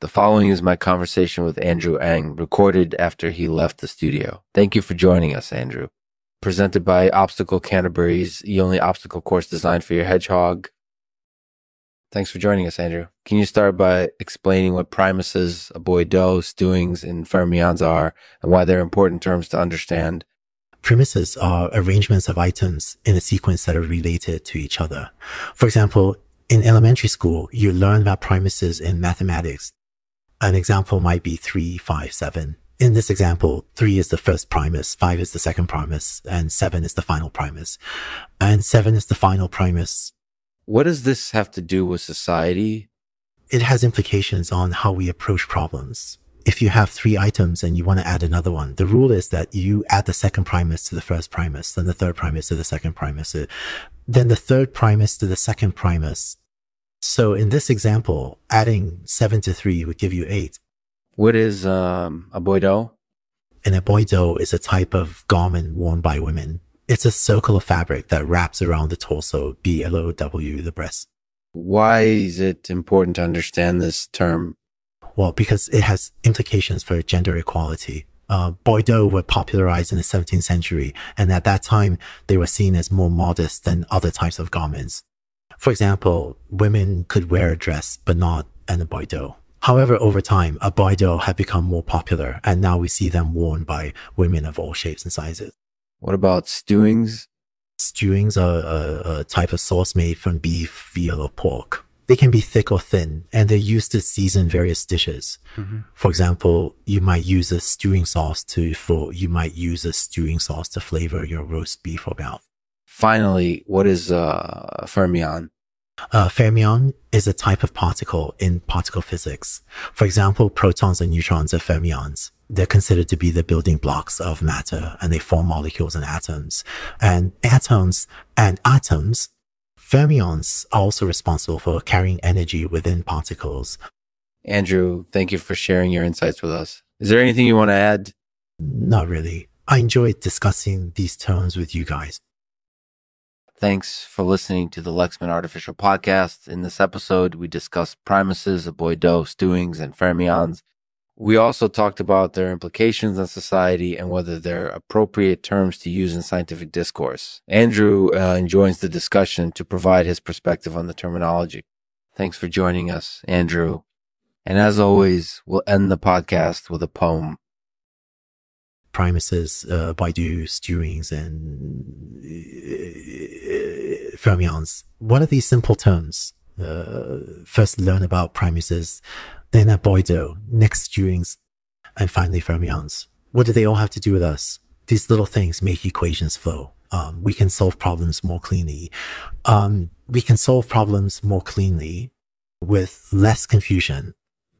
The following is my conversation with Andrew Ng, recorded after he left the studio. Thank you for joining us, Andrew. Presented by Obstacle Canterbury's the only obstacle course designed for your hedgehog. Thanks for joining us, Andrew. Can you start by explaining what primuses, aboideaux, stewings, and fermions are and why they're important terms to understand? Primuses are arrangements of items in a sequence that are related to each other. For example, in elementary school, you learn about primuses in mathematics an example might be three, five, seven. In this example, three is the first primus, five is the second primus, and seven is the final primus. And seven is the final primus. What does this have to do with society? It has implications on how we approach problems. If you have three items and you want to add another one, the rule is that you add the second primus to the first primus, then the third primus to the second primus, uh, then the third primus to the second primus, so in this example, adding seven to three would give you eight. What is um, aboideaux? An aboideaux is a type of garment worn by women. It's a circle of fabric that wraps around the torso, B-L-O-W, the breast. Why is it important to understand this term? Well, because it has implications for gender equality. Uh, Boideaux were popularized in the 17th century, and at that time, they were seen as more modest than other types of garments. For example, women could wear a dress, but not an aboideaux. However, over time, aboideaux have become more popular, and now we see them worn by women of all shapes and sizes. What about stewings? Stewings are a, a type of sauce made from beef, veal, or pork. They can be thick or thin, and they're used to season various dishes. Mm-hmm. For example, you might use a stewing sauce to for you might use a stewing sauce to flavor your roast beef or mouth. Finally, what is uh, fermion? Uh, fermion is a type of particle in particle physics. For example, protons and neutrons are fermions. They're considered to be the building blocks of matter and they form molecules and atoms. And atoms and atoms, fermions are also responsible for carrying energy within particles. Andrew, thank you for sharing your insights with us. Is there anything you want to add? Not really. I enjoyed discussing these terms with you guys. Thanks for listening to the Lexman Artificial Podcast. In this episode, we discussed primuses, aboideaux, stewings, and fermions. We also talked about their implications on society and whether they're appropriate terms to use in scientific discourse. Andrew uh, joins the discussion to provide his perspective on the terminology. Thanks for joining us, Andrew. And as always, we'll end the podcast with a poem primuses, uh, Baidu, stewings, and fermions. What are these simple terms? Uh, first learn about primuses, then aboideaux, next stewings, and finally fermions. What do they all have to do with us? These little things make equations flow. Um, we can solve problems more cleanly. Um, we can solve problems more cleanly with less confusion